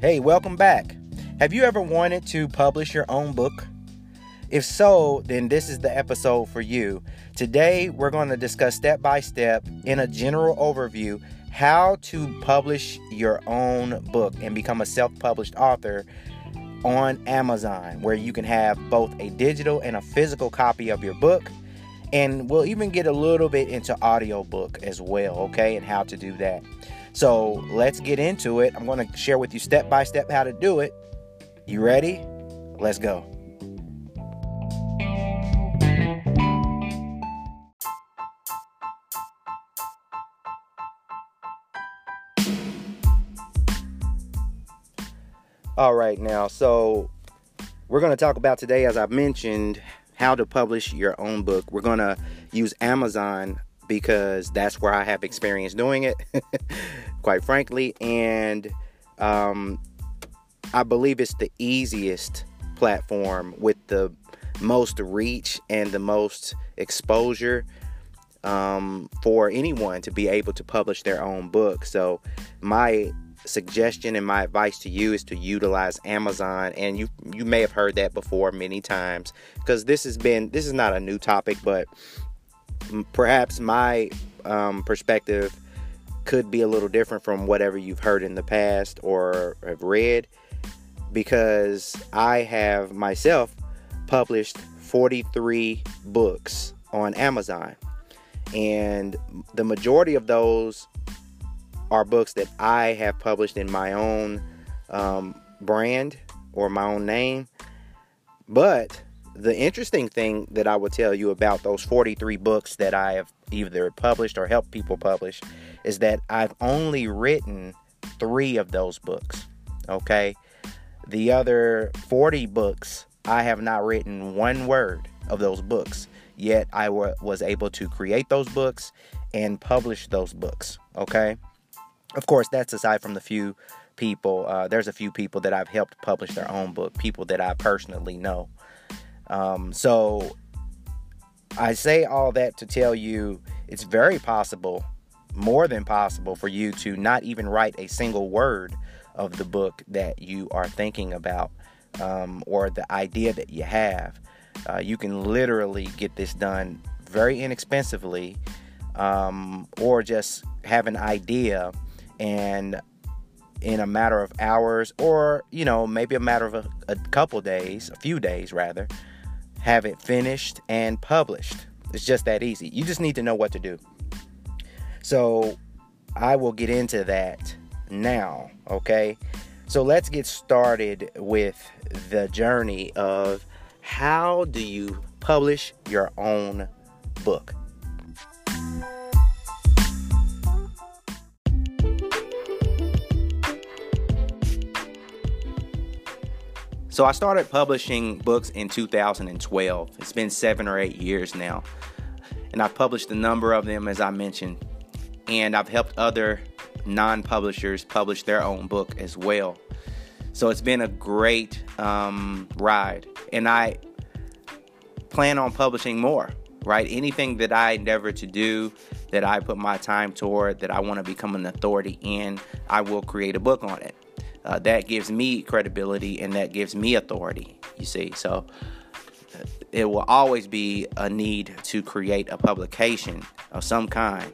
Hey, welcome back. Have you ever wanted to publish your own book? If so, then this is the episode for you. Today, we're going to discuss step by step in a general overview how to publish your own book and become a self published author on Amazon, where you can have both a digital and a physical copy of your book. And we'll even get a little bit into audiobook as well, okay, and how to do that. So let's get into it. I'm going to share with you step by step how to do it. You ready? Let's go. All right, now, so we're going to talk about today, as I've mentioned, how to publish your own book. We're going to use Amazon because that's where I have experience doing it, quite frankly. And um, I believe it's the easiest platform with the most reach and the most exposure um, for anyone to be able to publish their own book. So, my suggestion and my advice to you is to utilize Amazon and you you may have heard that before many times because this has been this is not a new topic but perhaps my um, perspective could be a little different from whatever you've heard in the past or have read because I have myself published 43 books on Amazon. And the majority of those are books that I have published in my own um, brand or my own name. But the interesting thing that I would tell you about those 43 books that I have either published or helped people publish is that I've only written three of those books. Okay. The other 40 books, I have not written one word of those books. Yet I w- was able to create those books and publish those books. Okay. Of course, that's aside from the few people. Uh, there's a few people that I've helped publish their own book, people that I personally know. Um, so I say all that to tell you it's very possible, more than possible, for you to not even write a single word of the book that you are thinking about um, or the idea that you have. Uh, you can literally get this done very inexpensively um, or just have an idea and in a matter of hours or you know maybe a matter of a, a couple days a few days rather have it finished and published. It's just that easy. You just need to know what to do. So I will get into that now, okay? So let's get started with the journey of how do you publish your own book? So I started publishing books in 2012. It's been seven or eight years now. And I've published a number of them, as I mentioned. And I've helped other non publishers publish their own book as well. So it's been a great um, ride. And I plan on publishing more, right? Anything that I endeavor to do, that I put my time toward, that I want to become an authority in, I will create a book on it uh, that gives me credibility and that gives me authority, you see. So uh, it will always be a need to create a publication of some kind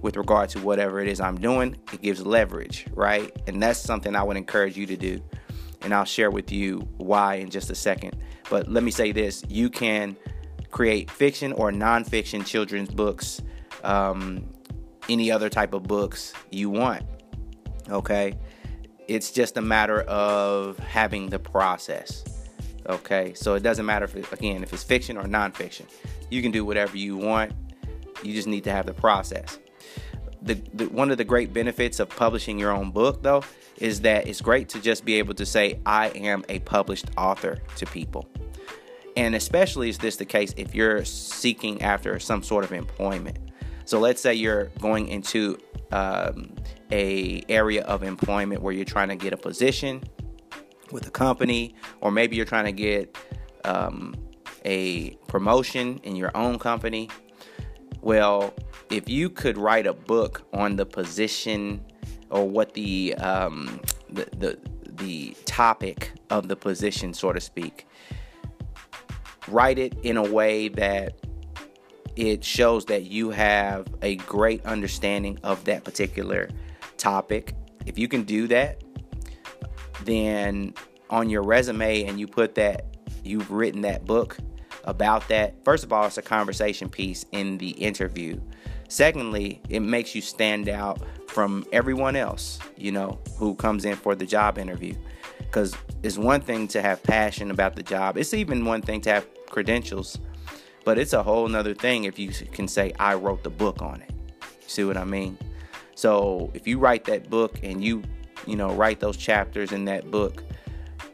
with regard to whatever it is I'm doing. It gives leverage, right? And that's something I would encourage you to do. And I'll share with you why in just a second. But let me say this you can create fiction or nonfiction children's books, um, any other type of books you want. Okay? It's just a matter of having the process. Okay, so it doesn't matter if again if it's fiction or nonfiction. You can do whatever you want. You just need to have the process. The, the, one of the great benefits of publishing your own book, though, is that it's great to just be able to say, "I am a published author" to people. And especially is this the case if you're seeking after some sort of employment. So let's say you're going into um, a area of employment where you're trying to get a position with a company, or maybe you're trying to get um, a promotion in your own company. Well, if you could write a book on the position or what the um, the, the the topic of the position, so to speak. Write it in a way that it shows that you have a great understanding of that particular topic. If you can do that, then on your resume and you put that you've written that book about that, first of all, it's a conversation piece in the interview. Secondly, it makes you stand out from everyone else, you know, who comes in for the job interview. Because it's one thing to have passion about the job, it's even one thing to have credentials, but it's a whole nother thing if you can say, I wrote the book on it. See what I mean? So if you write that book and you, you know, write those chapters in that book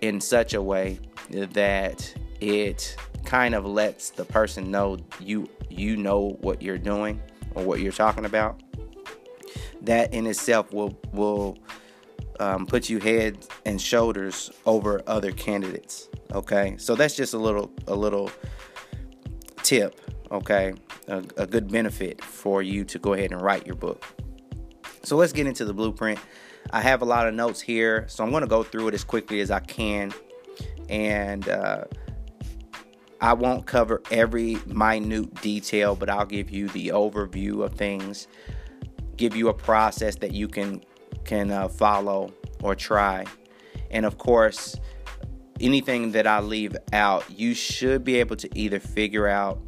in such a way that it kind of lets the person know you you know what you're doing or what you're talking about that in itself will will um, put you head and shoulders over other candidates. Okay, so that's just a little a little tip. Okay, a, a good benefit for you to go ahead and write your book. So let's get into the blueprint. I have a lot of notes here, so I'm going to go through it as quickly as I can, and uh, I won't cover every minute detail, but I'll give you the overview of things give you a process that you can can uh, follow or try. And of course, anything that I leave out, you should be able to either figure out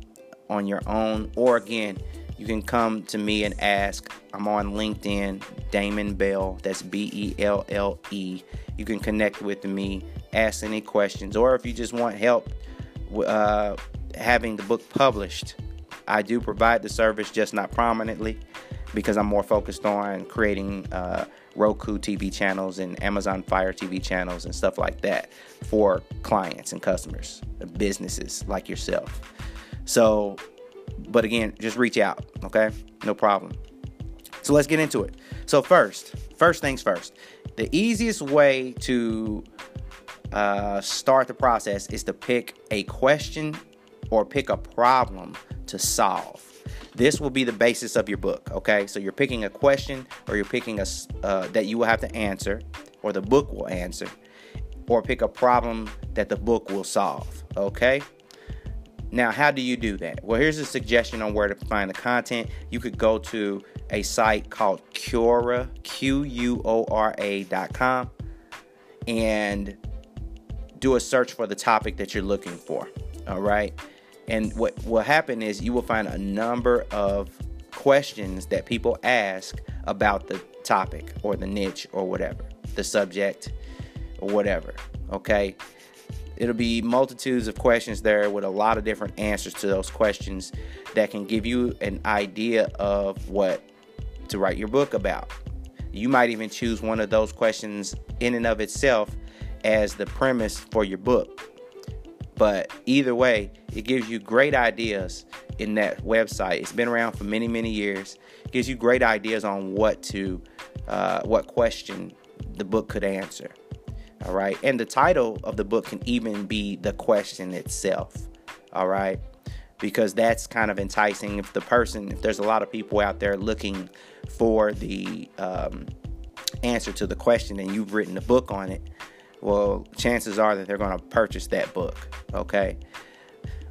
on your own or again, you can come to me and ask. I'm on LinkedIn, Damon Belle. That's B E L L E. You can connect with me, ask any questions, or if you just want help uh, having the book published, I do provide the service, just not prominently because I'm more focused on creating uh, Roku TV channels and Amazon Fire TV channels and stuff like that for clients and customers, businesses like yourself. So, but again, just reach out, okay? No problem. So let's get into it. So, first, first things first, the easiest way to uh, start the process is to pick a question or pick a problem to solve. This will be the basis of your book. Okay, so you're picking a question, or you're picking a uh, that you will have to answer, or the book will answer, or pick a problem that the book will solve. Okay. Now, how do you do that? Well, here's a suggestion on where to find the content. You could go to a site called Quora, Q U O R A.com, and do a search for the topic that you're looking for. All right. And what will happen is you will find a number of questions that people ask about the topic or the niche or whatever, the subject or whatever. Okay. It'll be multitudes of questions there with a lot of different answers to those questions that can give you an idea of what to write your book about. You might even choose one of those questions in and of itself as the premise for your book. But either way, it gives you great ideas in that website. It's been around for many, many years. It gives you great ideas on what to, uh, what question the book could answer. All right. And the title of the book can even be the question itself. All right. Because that's kind of enticing. If the person, if there's a lot of people out there looking for the um, answer to the question and you've written a book on it, well, chances are that they're going to purchase that book. Okay.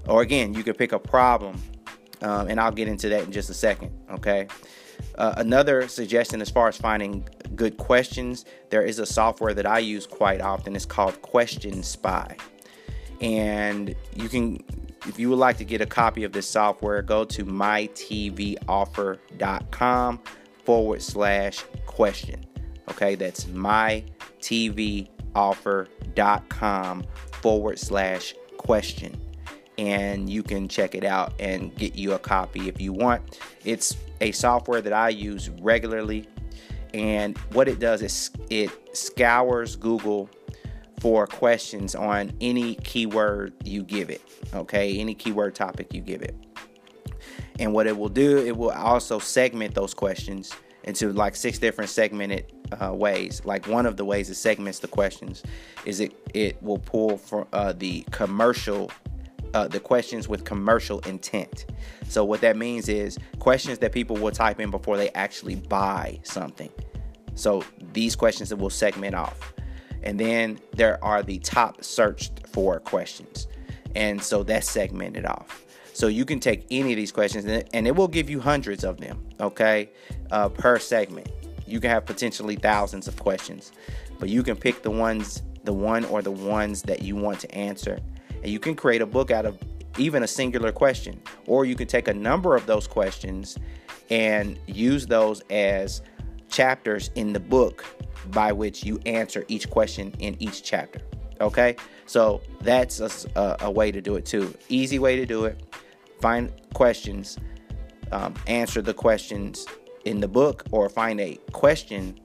Or again, you could pick a problem, um, and I'll get into that in just a second. Okay. Uh, another suggestion as far as finding good questions, there is a software that I use quite often. It's called Question Spy. And you can, if you would like to get a copy of this software, go to mytvoffer.com forward slash question. Okay, that's mytv offer.com forward slash question. And you can check it out and get you a copy if you want. It's a software that I use regularly. And what it does is it scours Google for questions on any keyword you give it. Okay, any keyword topic you give it. And what it will do, it will also segment those questions into like six different segmented uh, ways. Like one of the ways it segments the questions is it it will pull from uh, the commercial. Uh, the questions with commercial intent. So, what that means is questions that people will type in before they actually buy something. So, these questions that will segment off. And then there are the top searched for questions. And so that's segmented off. So you can take any of these questions and it will give you hundreds of them, okay, uh, per segment. You can have potentially thousands of questions, but you can pick the ones, the one or the ones that you want to answer. And you can create a book out of even a singular question. Or you can take a number of those questions and use those as chapters in the book by which you answer each question in each chapter. Okay, so that's a, a, way to do it too. Easy way to do it. Find questions, um, answer the questions in the book, or find a question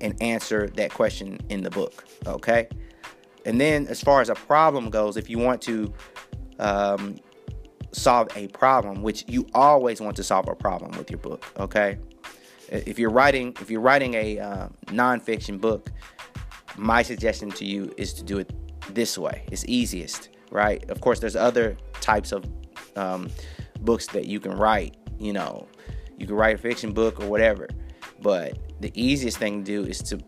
and answer that question in the book. Okay, and then as far as a problem goes, if you want to um, solve a problem, which you always want to solve a problem with your book. Okay, if you're writing if you're writing a uh, nonfiction book, my suggestion to you is to do it this way. It's easiest, right? Of course, there's other types of um, books that you can write. You know, you can write a fiction book or whatever, but the easiest thing to do is to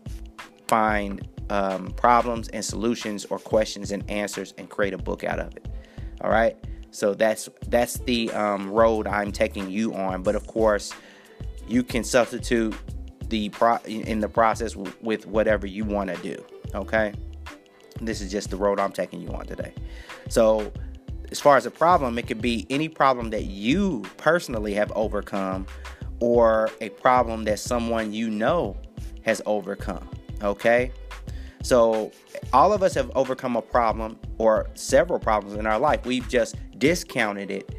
find um, problems and solutions or questions and answers and create a book out of it. All right. So that's that's the um, road I'm taking you on. But of course, you can substitute the pro in the process with whatever you want to do. Okay. This is just the road I'm taking you on today. So as far as a problem, it could be any problem that you personally have overcome or a problem that someone you know has overcome. Okay. So, all of us have overcome a problem or several problems in our life. We've just discounted it,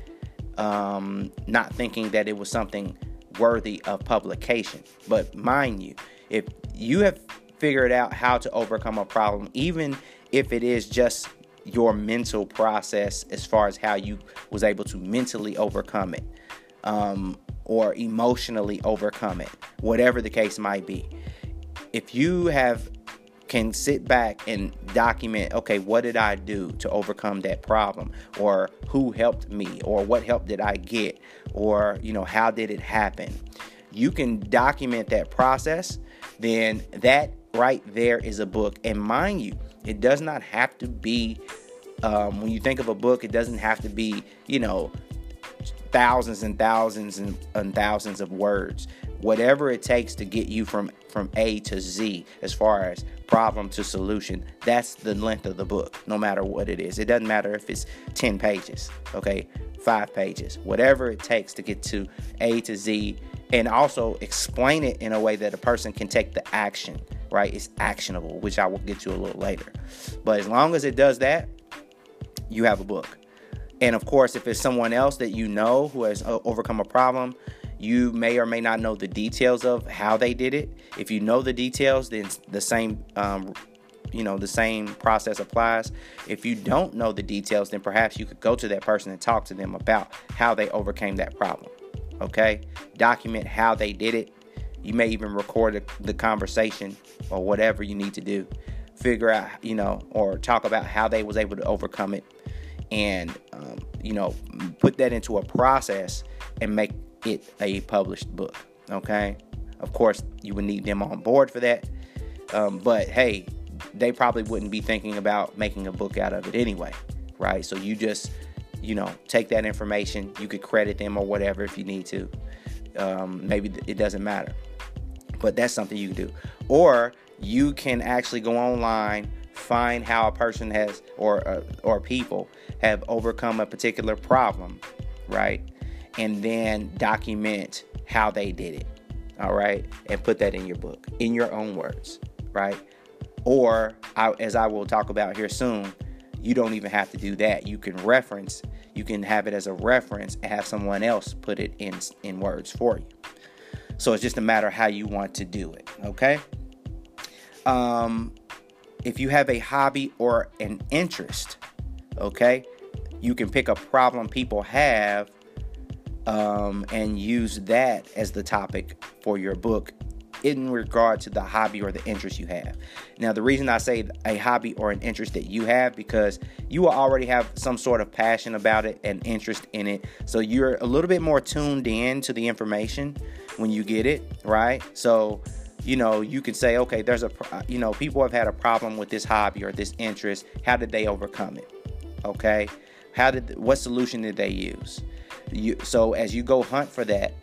um, not thinking that it was something worthy of publication. But mind you, if you have figured out how to overcome a problem, even if it is just your mental process as far as how you was able to mentally overcome it um, or emotionally overcome it, whatever the case might be. If you have can sit back and document okay what did i do to overcome that problem? Or who helped me? Or what help did i get? Or you know how did it happen? You can document that process then that right there is a book. And mind you it does not have to be um, when you think of a book it doesn't have to be you know thousands and thousands and, and thousands of words whatever it takes to get you from from A to Z as far as problem to solution. That's the length of the book, no matter what it is. It doesn't matter if it's 10 pages, okay, five pages, whatever it takes to get to A to Z, and also explain it in a way that a person can take the action, right? It's actionable, which I will get to a little later. But as long as it does that, you have a book. And of course, if it's someone else that you know who has uh, overcome a problem, you may or may not know the details of how they did it. If you know the details, then the same, um, you know, the same process applies. If you don't know the details, then perhaps you could go to that person and talk to them about how they overcame that problem. Okay, document how they did it. You may even record the conversation or whatever you need to do. Figure out, you know, or talk about how they was able to overcome it, and um, you know, put that into a process and make it a published book. Okay. Of course, you would need them on board for that. Um, but hey, they probably wouldn't be thinking about making a book out of it anyway, right? So you just, you know, take that information. You could credit them or whatever if you need to. Um, maybe it doesn't matter, but that's something you can do. Or you can actually go online, find how a person has or uh, or people have overcome a particular problem, right? and then document how they did it. All right. And put that in your book in your own words. Right. Or, I, as I will talk about here soon, you don't even have to do that. You can reference, you can have it as a reference and have someone else put it in, in words for you. So it's just a matter how you want to do it. Okay. Um, if you have a hobby or an interest, okay, you can pick a problem people have um, and use that as the topic for your book in regard to the hobby or the interest you have. Now, the reason I say a hobby or an interest that you have because you will already have some sort of passion about it and interest in it. So you're a little bit more tuned in to the information when you get it, right? So you know, you can say, okay, there's a, uh, you know, people have had a problem with this hobby or this interest. How did they overcome it? Okay, how did what solution did they use? You, so as you go hunt for that,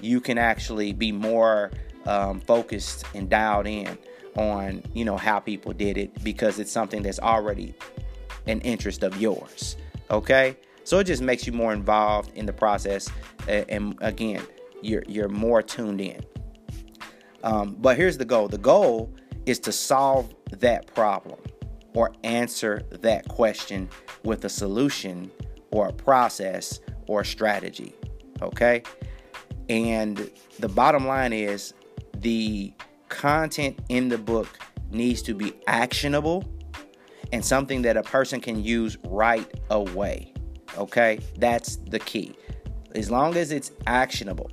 you can actually be more um, focused and dialed in on you know how people did it because it's something that's already an interest of yours. Okay, so it just makes you more involved in the process, and again, you're you're more tuned in. Um, but here's the goal: the goal is to solve that problem or answer that question with a solution or a process or a strategy. Okay, and the bottom line is the content in the book needs to be actionable and something that a person can use right away. Okay, that's the key. As long as it's actionable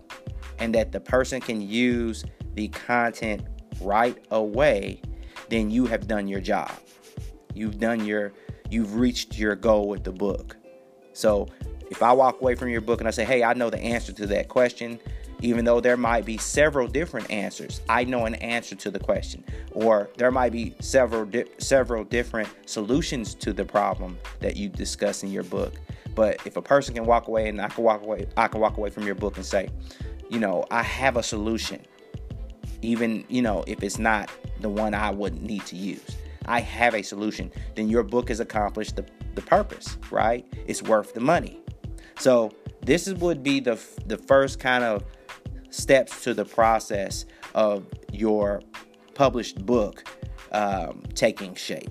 and that the person can use the content right away, then you have done your job. You've done your you've reached your goal with the book. So, if I walk away from your book and I say, "Hey, I know the answer to that question," even though there might be several different answers i know an answer to the question. Or there might be several di- several different solutions to the problem that you discuss in your book. But if a person can walk away and i can walk away i can walk away from your book and say you know i have a solution even you know if it's not the one i would need to use. I have a solution. Then your book has accomplished the, the purpose right? It's worth the money. So this would be the the first kind of steps to the process of your published book um, taking shape.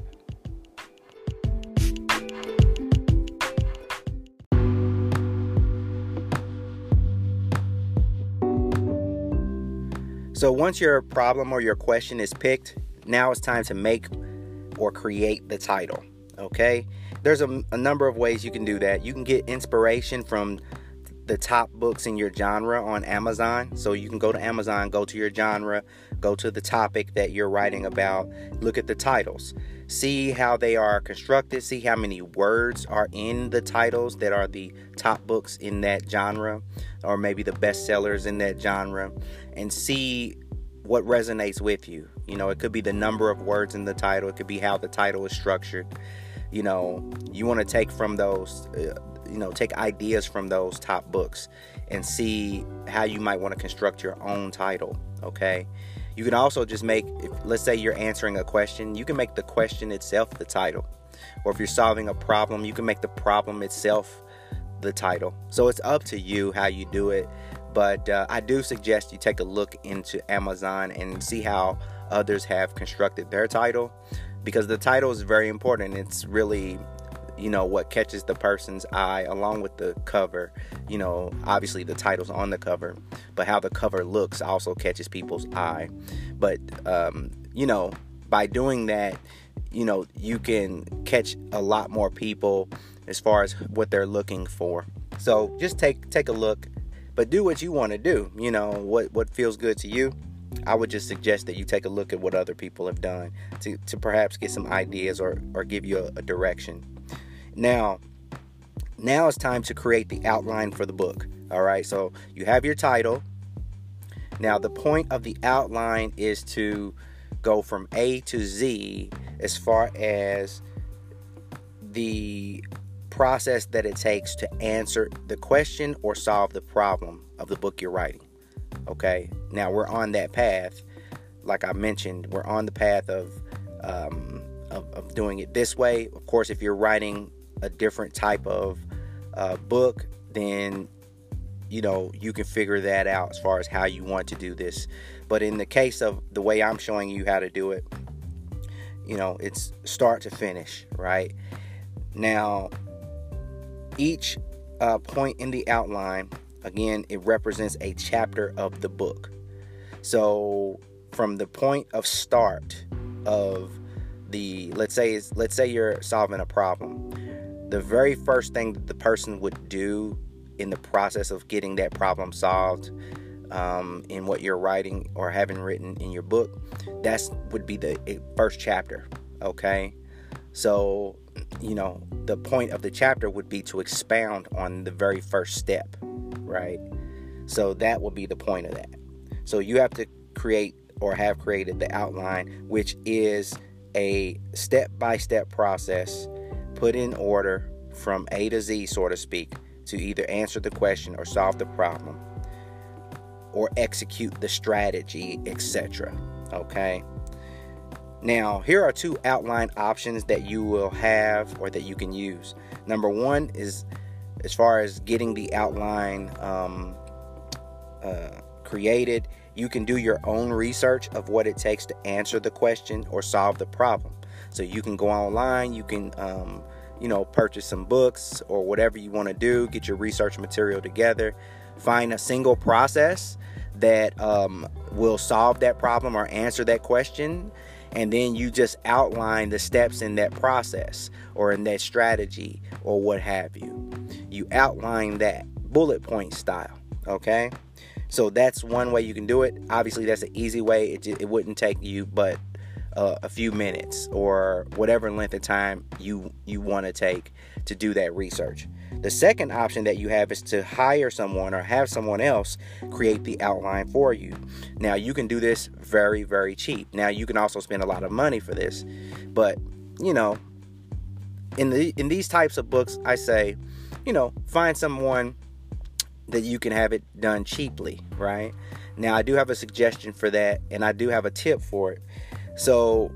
So once your problem or your question is picked, now it's time to make or create the title. Okay? There's a, a number of ways you can do that. You can get inspiration from the top books in your genre on Amazon. So you can go to Amazon, go to your genre, go to the topic that you're writing about, look at the titles, see how they are constructed, see how many words are in the titles that are the top books in that genre, or maybe the best sellers in that genre, and see what resonates with you. You know, it could be the number of words in the title, it could be how the title is structured. You know, you want to take from those. Uh, you know take ideas from those top books and see how you might want to construct your own title okay? You can also just make if, let's say you're answering a question you can make the question itself the title. Or if you're solving a problem you can make the problem itself the title. So it's up to you how you do it but uh, i do suggest you take a look into amazon and see how others have constructed their title because the title is very important. It's really you know what catches the person's eye along with the cover you know obviously the title's on the cover but how the cover looks also catches people's eye. But um, you know by doing that you know you can catch a lot more people as far as what they're looking for. So just take take a look but do what you want to do you know what what feels good to you. I would just suggest that you take a look at what other people have done to, to perhaps get some ideas or, or give you a, a direction. Now, now it's time to create the outline for the book. All right, so you have your title. Now, the point of the outline is to go from A to Z as far as the process that it takes to answer the question or solve the problem of the book you're writing. Okay, now we're on that path. Like I mentioned, we're on the path of, um, of, of doing it this way. Of course, if you're writing a different type of uh, book, then you know you can figure that out as far as how you want to do this. But in the case of the way I'm showing you how to do it, you know, it's start to finish, right? Now, each uh, point in the outline, again, it represents a chapter of the book. So, from the point of start of the let's say let's say you're solving a problem the very first thing that the person would do in the process of getting that problem solved um, in what you're writing or having written in your book, that's would be the first chapter. Okay, so you know the point of the chapter would be to expound on the very first step, right? So that would be the point of that. So you have to create or have created the outline, which is a step by step process put in order from A to Z, so to speak, to either answer the question or solve the problem or execute the strategy, etc. Okay. Now, here are two outline options that you will have or that you can use. Number one is as far as getting the outline um, uh, created, you can do your own research of what it takes to answer the question or solve the problem. So you can go online, you can, um, you know, purchase some books or whatever you want to do, get your research material together, find a single process that um, will solve that problem or answer that question. And then you just outline the steps in that process or in that strategy or what have you. You outline that bullet point style. Okay. So that's one way you can do it. Obviously, that's an easy way. It, it wouldn't take you but a few minutes or whatever length of time you you want to take to do that research. The second option that you have is to hire someone or have someone else create the outline for you. Now, you can do this very, very cheap. Now, you can also spend a lot of money for this, but you know, in the in these types of books, I say, you know, find someone that you can have it done cheaply, right? Now, I do have a suggestion for that, and I do have a tip for it. So,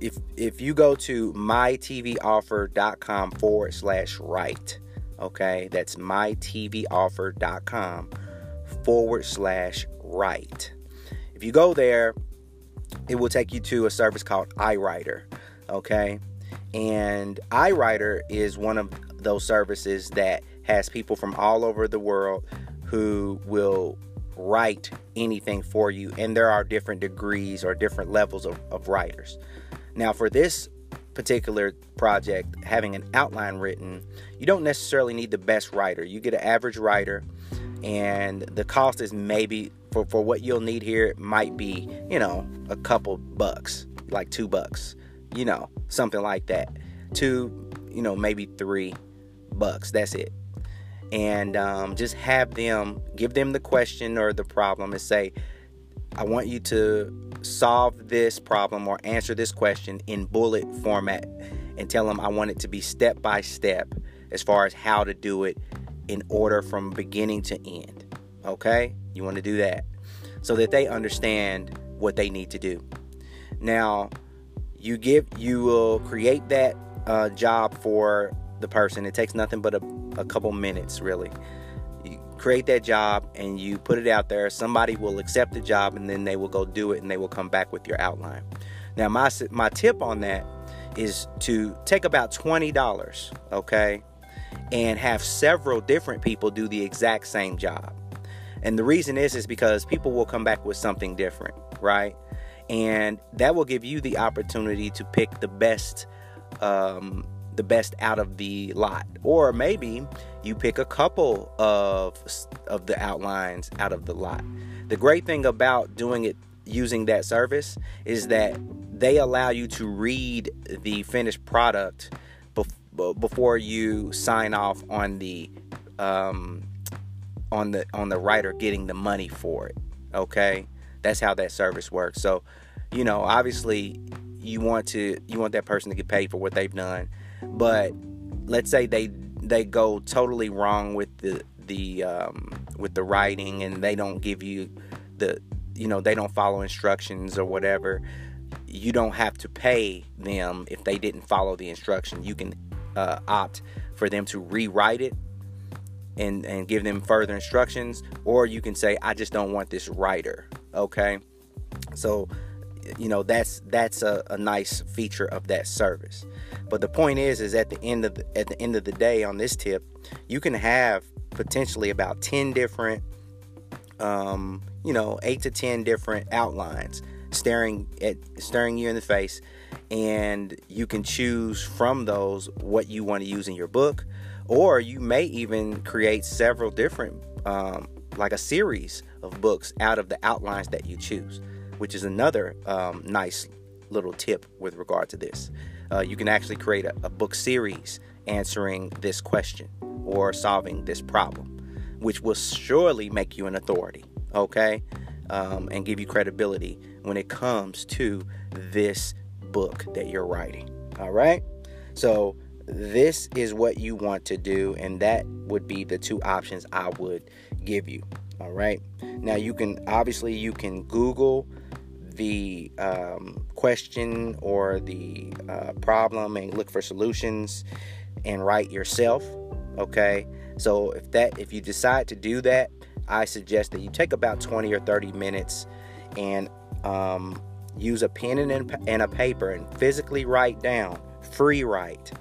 if if you go to mytvoffer.com forward slash write, okay, that's mytvoffer.com forward slash write. If you go there, it will take you to a service called iWriter, okay? And iWriter is one of those services that has people from all over the world who will write anything for you. And there are different degrees or different levels of, of writers. Now, for this particular project, having an outline written, you don't necessarily need the best writer. You get an average writer, and the cost is maybe for, for what you'll need here, it might be, you know, a couple bucks, like two bucks, you know, something like that. Two, you know, maybe three bucks. That's it and um, just have them give them the question or the problem and say, I want you to solve this problem or answer this question in bullet format and tell them I want it to be step by step as far as how to do it in order from beginning to end. Okay? You want to do that so that they understand what they need to do. Now, you give you will create that uh, job for the person. It takes nothing but a, a couple minutes, really. You create that job and you put it out there. Somebody will accept the job and then they will go do it and they will come back with your outline. Now, my, my tip on that is to take about $20, okay, and have several different people do the exact same job. And the reason is is because people will come back with something different, right? And that will give you the opportunity to pick the best um, the best out of the lot. Or maybe you pick a couple of of the outlines out of the lot. The great thing about doing it using that service is that they allow you to read the finished product bef- before you sign off on the um, on the on the writer getting the money for it. Okay? That's how that service works. So you know obviously you want to you want that person to get paid for what they've done but let's say they they go totally wrong with the the um, with the writing and they don't give you the you know they don't follow instructions or whatever you don't have to pay them if they didn't follow the instruction. You can uh, opt for them to rewrite it and and give them further instructions or you can say i just don't want this writer okay? So you know that's that's a, a nice feature of that service but the point is, is at the end of the, at the end of the day on this tip, you can have potentially about ten different, um, you know, eight to ten different outlines staring at staring you in the face, and you can choose from those what you want to use in your book, or you may even create several different, um, like a series of books out of the outlines that you choose, which is another um, nice little tip with regard to this uh, you can actually create a, a book series answering this question or solving this problem, which will surely make you an authority. Okay. um, and give you credibility when it comes to this book that you're writing. All right? So, this is what you want to do, and that would be the two options I would give you. All right. Now, you can obviously you can Google the um, question or the uh, problem and look for solutions and write yourself. Okay. So if that if you decide to do that, I suggest that you take about 20 or 30 minutes and um, use a pen and, a paper and physically write down, free write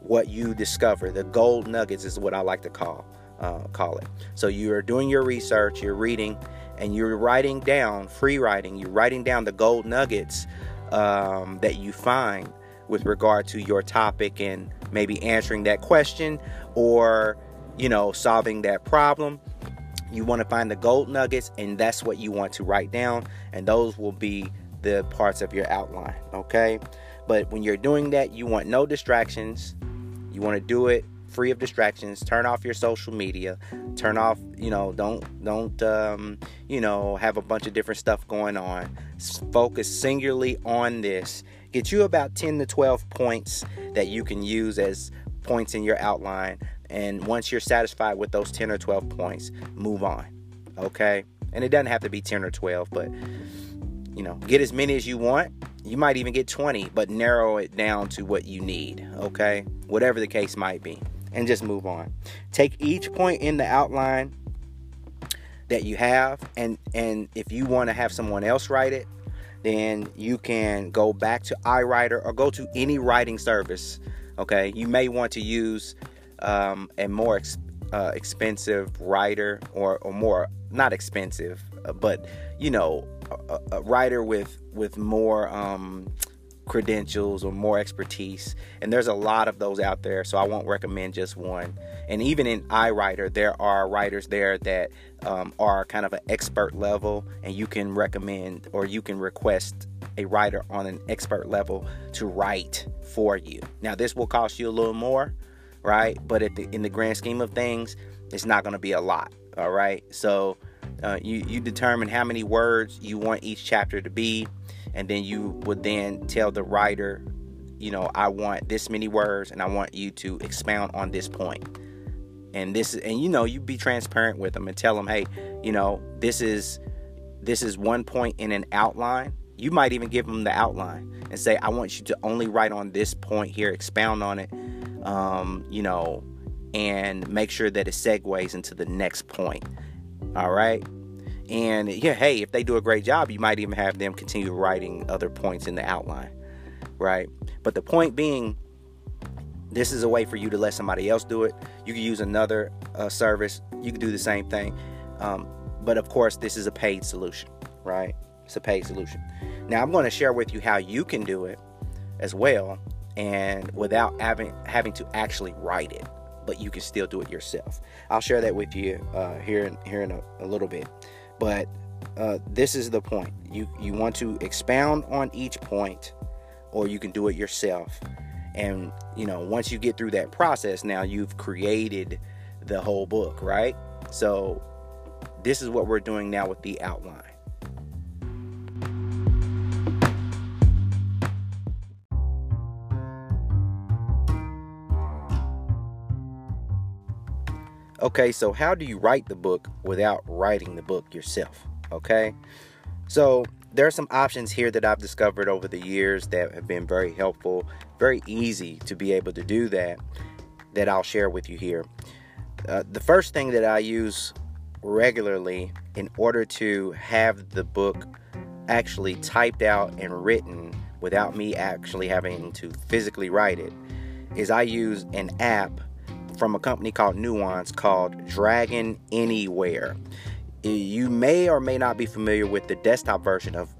what you discover. The gold nuggets is what I like to call uh, call it. So you're doing your research, you're reading, and you're writing down, free writing. You're writing down the gold nuggets um, that you find with regard to your topic and maybe answering that question or you know solving that problem you want to find the gold nuggets and that's what you want to write down and those will be the parts of your outline okay but when you're doing that you want no distractions you want to do it free of distractions turn off your social media turn off you know don't don't um, you know have a bunch of different stuff going on. Focus singularly on this. Get you about 10 to 12 points that you can use as points in your outline. And once you're satisfied with those 10 or 12 points move on okay? And it doesn't have to be 10 or 12 but you know get as many as you want. You might even get 20 but narrow it down to what you need okay? Whatever the case might be and just move on. Take each point in the outline that you have and and if you want to have someone else write it then you can go back to iWriter or go to any writing service okay? You may want to use um, a more ex- uh, expensive writer or, or more not expensive uh, but you know a, a, writer with with more um, credentials or more expertise and there's a lot of those out there so i won't recommend just one and even in iWriter there are writers there that um, are kind of an expert level and you can recommend or you can request a writer on an expert level to write for you now this will cost you a little more right? But the, in the grand scheme of things, it's not going to be a lot, all right? So uh, you you determine how many words you want each chapter to be, and then you would then tell the writer, you know, I want this many words, and I want you to expound on this point. And this is, and you know, you be transparent with them and tell them, hey, you know, this is this is one point in an outline. You might even give them the outline and say, I want you to only write on this point here, expound on it, um, you know, and make sure that it segues into the next point. All right. And yeah, hey, if they do a great job, you might even have them continue writing other points in the outline. Right. But the point being, this is a way for you to let somebody else do it. You can use another uh, service, you can do the same thing. Um, but of course, this is a paid solution, right? It's a paid solution. Now, I'm going to share with you how you can do it as well and without having having to actually write it but you can still do it yourself i'll share that with you uh, here in, here in a, a little bit but uh, this is the point. You you want to expound on each point or you can do it yourself. And you know once you get through that process now you've created the whole book right? So this is what we're doing now with the outline Okay, so how do you write the book without writing the book yourself? Okay, so there are some options here that I've discovered over the years that have been very helpful, very easy to be able to do that, that I'll share with you here. Uh, the first thing that I use regularly in order to have the book actually typed out and written without me actually having to physically write it is I use an app from a company called Nuance called Dragon Anywhere. You may or may not be familiar with the desktop version of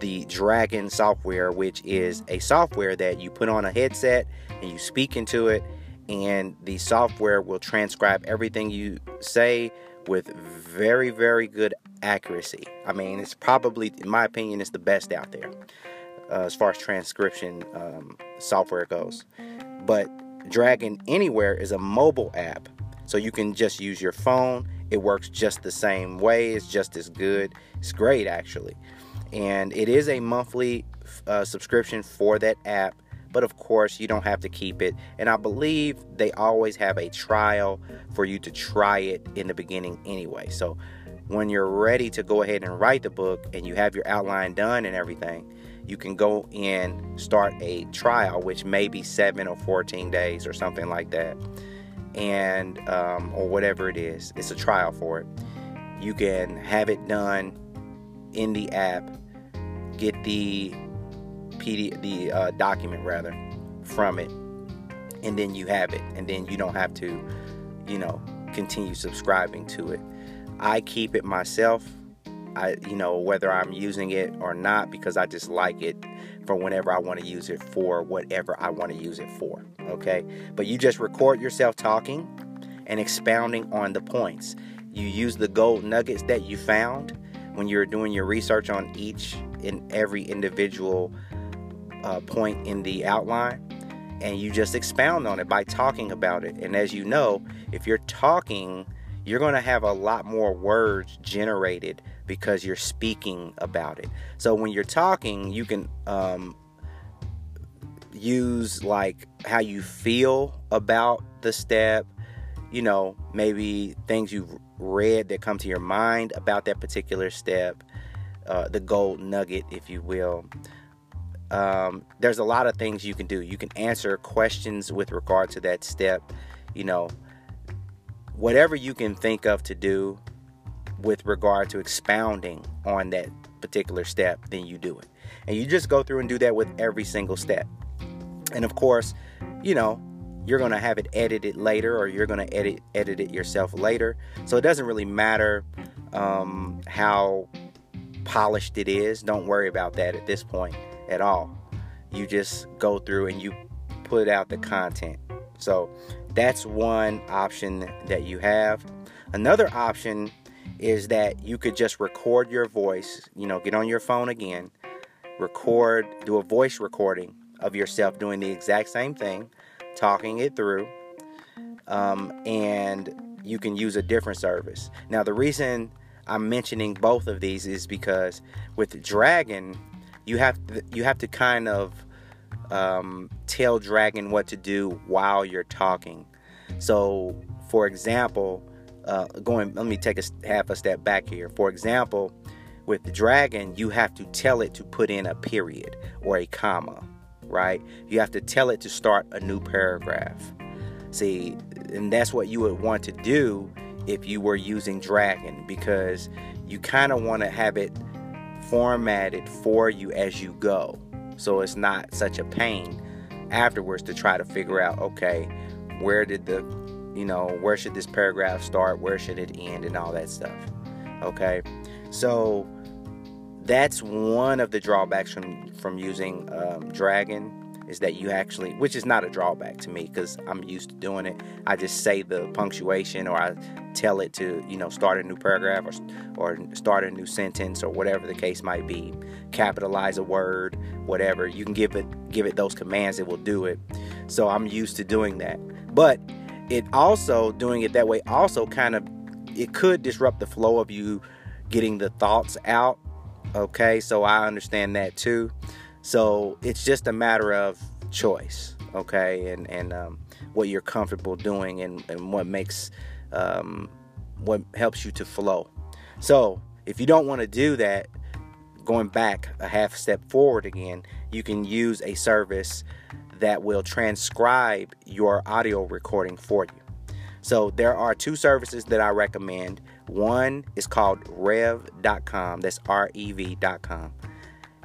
the Dragon software, which is a software that you put on a headset and you speak into it, and the software will transcribe everything you say with very, very good accuracy. I mean, it's probably, in my opinion, it's the best out there uh, as far as transcription um, software goes. But Dragon Anywhere is a mobile app. So you can just use your phone it works just the same way. It's just as good. It's great, actually. And it is a monthly uh, subscription for that app. But of course, you don't have to keep it. And I believe they always have a trial for you to try it in the beginning anyway. So when you're ready to go ahead and write the book and you have your outline done and everything, you can go and start a trial, which may be seven or 14 days or something like that and um, or whatever it is. It's a trial for it. You can have it done in the app. Get the PD, the uh, document rather, from it, and then you have it, and then you don't have to, you know, continue subscribing to it. I keep it myself. I, you know, whether I'm using it or not, because I just like it for whenever I want to use it for whatever I want to use it for. Okay. But you just record yourself talking and expounding on the points. You use the gold nuggets that you found when you're doing your research on each and every individual uh, point in the outline and you just expound on it by talking about it. And as you know, if you're talking, you're going to have a lot more words generated because you're speaking about it. So when you're talking, you can um, use like how you feel about the step, you know, maybe things you've read that come to your mind about that particular step, uh, the gold nugget, if you will. Um, there's a lot of things you can do. You can answer questions with regard to that step, you know, whatever you can think of to do with regard to expounding on that particular step, then you do it. And you just go through and do that with every single step. And of course, you know, you're going to have it edited later or you're going to edit edit it yourself later. So it doesn't really matter um, how polished it is. Don't worry about that at this point at all. You just go through and you put out the content. So that's one option that you have. Another option is that you could just record your voice, you know, get on your phone again, record, do a voice recording of yourself doing the exact same thing, talking it through, um, and you can use a different service. Now, the reason I'm mentioning both of these is because with Dragon, you have to, you have to kind of um, tell Dragon what to do while you're talking. So, for example, uh, going, let me take a half a step back here. For example, with the dragon, you have to tell it to put in a period or a comma, right? You have to tell it to start a new paragraph. See, and that's what you would want to do if you were using Dragon because you kind of want to have it formatted for you as you go. So it's not such a pain afterwards to try to figure out okay, where did the you know, where should this paragraph start, where should it end, and all that stuff. Okay, so that's one of the drawbacks from from using um, Dragon is that you actually, which is not a drawback to me because I'm used to doing it. I just say the punctuation or I tell it to, you know, start a new paragraph or, or start a new sentence or whatever the case might be. Capitalize a word, whatever. You can give it give it those commands, it will do it. So I'm used to doing that. But it also doing it that way also kind of it could disrupt the flow of you getting the thoughts out okay? So i understand that too. So it's just a matter of choice okay? And and um, what you're comfortable doing and, and what makes um, what helps you to flow. So if you don't want to do that going back a half step forward again you can use a service that will transcribe your audio recording for you. So there are two services that I recommend. One is called rev.com. That's R E V.com.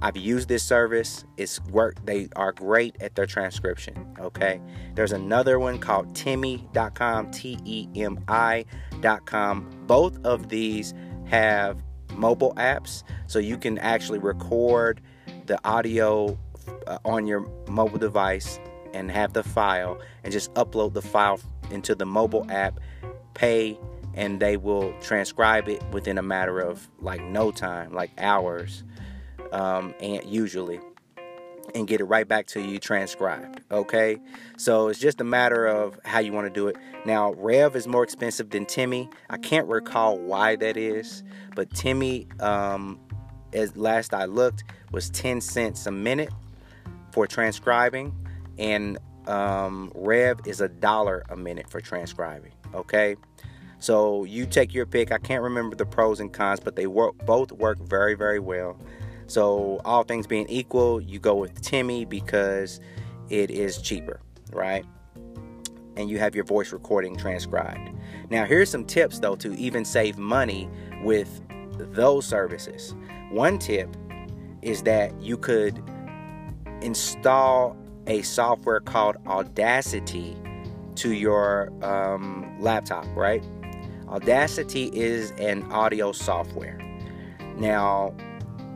I've used this service. It's work. They are great at their transcription. Okay. There's another one called Temi.com. T E M I.com. Both of these have mobile apps, so you can actually record the audio uh, on your mobile device and have the file and just upload the file into the mobile app, pay, and they will transcribe it within a matter of like no time, like hours, um, and usually. and get it right back to you transcribed. Okay, so it's just a matter of how you want to do it. Now, Rev is more expensive than Temi. I can't recall why that is, but Temi, um, as last I looked, was 10 cents a minute for transcribing, and um, Rev is a dollar a minute for transcribing. Okay, so you take your pick. I can't remember the pros and cons, but they work both work very very well. So, all things being equal, you go with Temi because it is cheaper, right? And you have your voice recording transcribed. Now, here's some tips though to even save money with those services. One tip is that you could install a software called Audacity to your um, laptop, right? Audacity is an audio software. Now,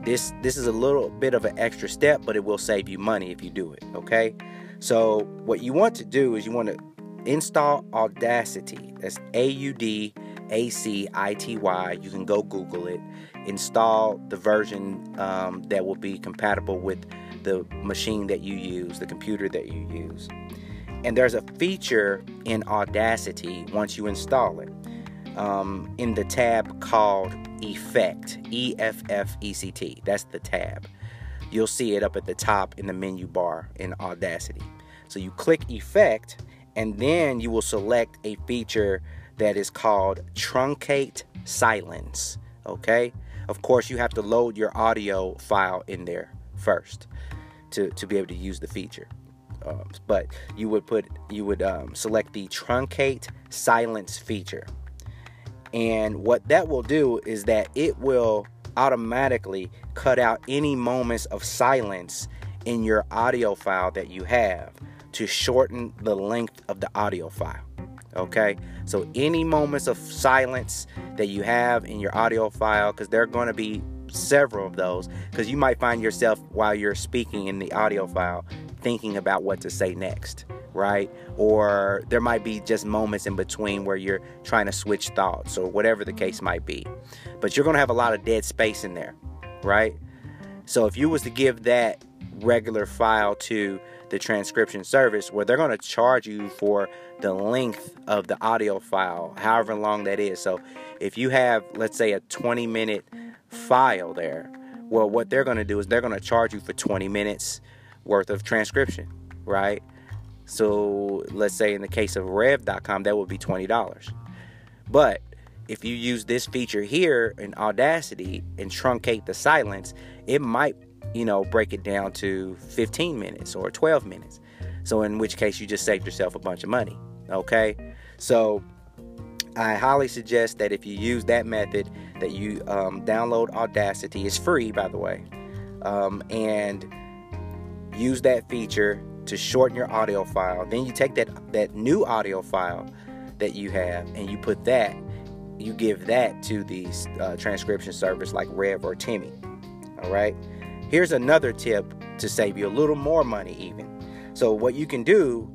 this this is a little bit of an extra step, but it will save you money if you do it, okay? So, what you want to do is you want to install Audacity. That's A U D A C I T Y. You can go Google it. Install the version um, that will be compatible with the machine that you use, the computer that you use. And there's a feature in Audacity once you install it um, in the tab called Effect, E F F E C T. That's the tab. You'll see it up at the top in the menu bar in Audacity. So you click Effect, and then you will select a feature that is called Truncate Silence. Okay? Of course, you have to load your audio file in there first to, to be able to use the feature. Um, but you would put you would um, select the truncate silence feature and what that will do is that it will automatically cut out any moments of silence in your audio file that you have to shorten the length of the audio file. Okay, so any moments of silence that you have in your audio file, because they're going to be several of those, because you might find yourself while you're speaking in the audio file thinking about what to say next right? Or there might be just moments in between where you're trying to switch thoughts or whatever the case might be. But you're going to have a lot of dead space in there, right? So if you was to give that regular file to the transcription service where they're going to charge you for the length of the audio file, however long that is. So if you have, let's say, a 20 minute file there, well, what they're going to do is they're going to charge you for 20 minutes worth of transcription, right? So let's say in the case of rev.com, that would be $20. But if you use this feature here in Audacity and truncate the silence, it might, you know, break it down to 15 minutes or 12 minutes. So in which case you just saved yourself a bunch of money. Okay? So I highly suggest that if you use that method, that you um, download Audacity. It's free, by the way, um, and use that feature to shorten your audio file. Then you take that that new audio file that you have and you put that, you give that to the uh, transcription service like Rev or Temi. All right. Here's another tip to save you a little more money, even. So what you can do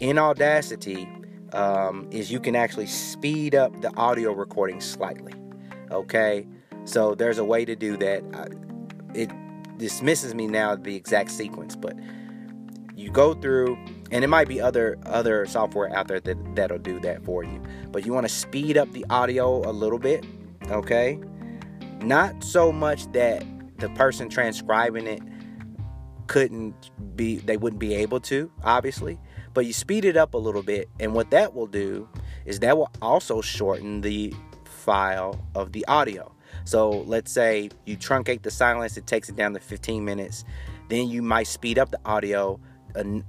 in Audacity um, is you can actually speed up the audio recording slightly. Okay. So there's a way to do that. I, it dismisses me now the exact sequence, but you go through and it might be other other software out there that that'll do that for you but you want to speed up the audio a little bit okay not so much that the person transcribing it couldn't be they wouldn't be able to obviously but you speed it up a little bit and what that will do is that will also shorten the file of the audio so let's say you truncate the silence it takes it down to 15 minutes then you might speed up the audio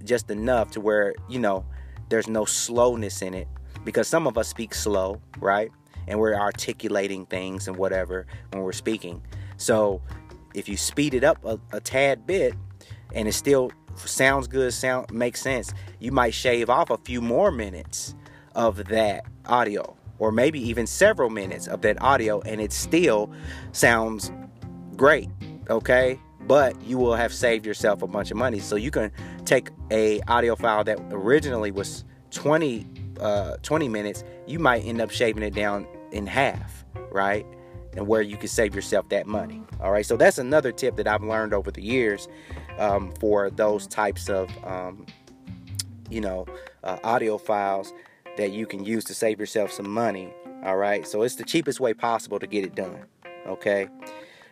just enough to where you know there's no slowness in it because some of us speak slow, right? And we're articulating things and whatever when we're speaking. So if you speed it up a, a tad bit and it still sounds good, sound makes sense, you might shave off a few more minutes of that audio or maybe even several minutes of that audio and it still sounds great, okay? but you will have saved yourself a bunch of money. So you can take a audio file that originally was 20, uh, 20 minutes, you might end up shaving it down in half, right? and where you can save yourself that money. All right, so that's another tip that I've learned over the years um, for those types of, um, you know, uh, audio files that you can use to save yourself some money. All right, so it's the cheapest way possible to get it done. Okay.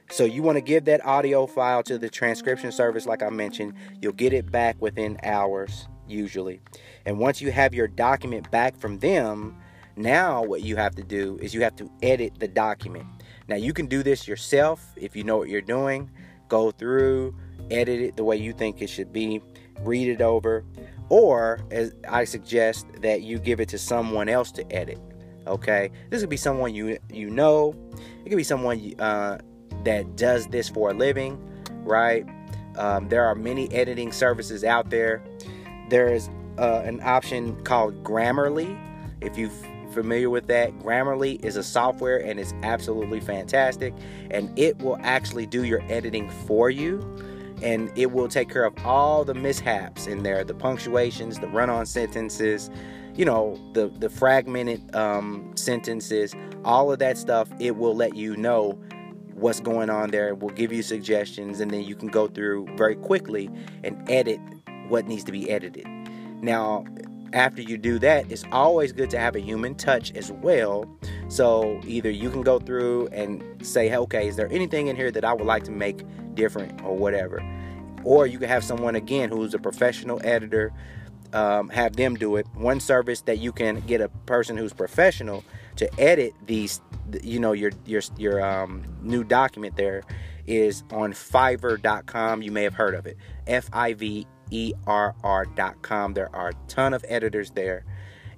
So you want to give that audio file to the transcription service, like I mentioned. You'll get it back within hours, usually. And once you have your document back from them, now what you have to do is you have to edit the document. Now you can do this yourself if you know what you're doing. Go through, edit it the way you think it should be, read it over, or as I suggest that you give it to someone else to edit. Okay, this could be someone you you know. It could be someone uh, that does this for a living, right? Um, there are many editing services out there. There is uh, an option called Grammarly. If you're familiar with that, Grammarly is a software and it's absolutely fantastic. And it will actually do your editing for you. And it will take care of all the mishaps in there the punctuations, the run on sentences, you know, the, the fragmented um, sentences, all of that stuff. It will let you know what's going on there. We'll give you suggestions, and then you can go through very quickly and edit what needs to be edited. Now, after you do that, it's always good to have a human touch as well. So either you can go through and say, okay, is there anything in here that I would like to make different or whatever? Or you can have someone again who's a professional editor, um, have them do it. One service that you can get a person who's professional to edit these you know your your your um, new document there is on fiverr.com you may have heard of it f-i-v-e-r-r.com there are a ton of editors there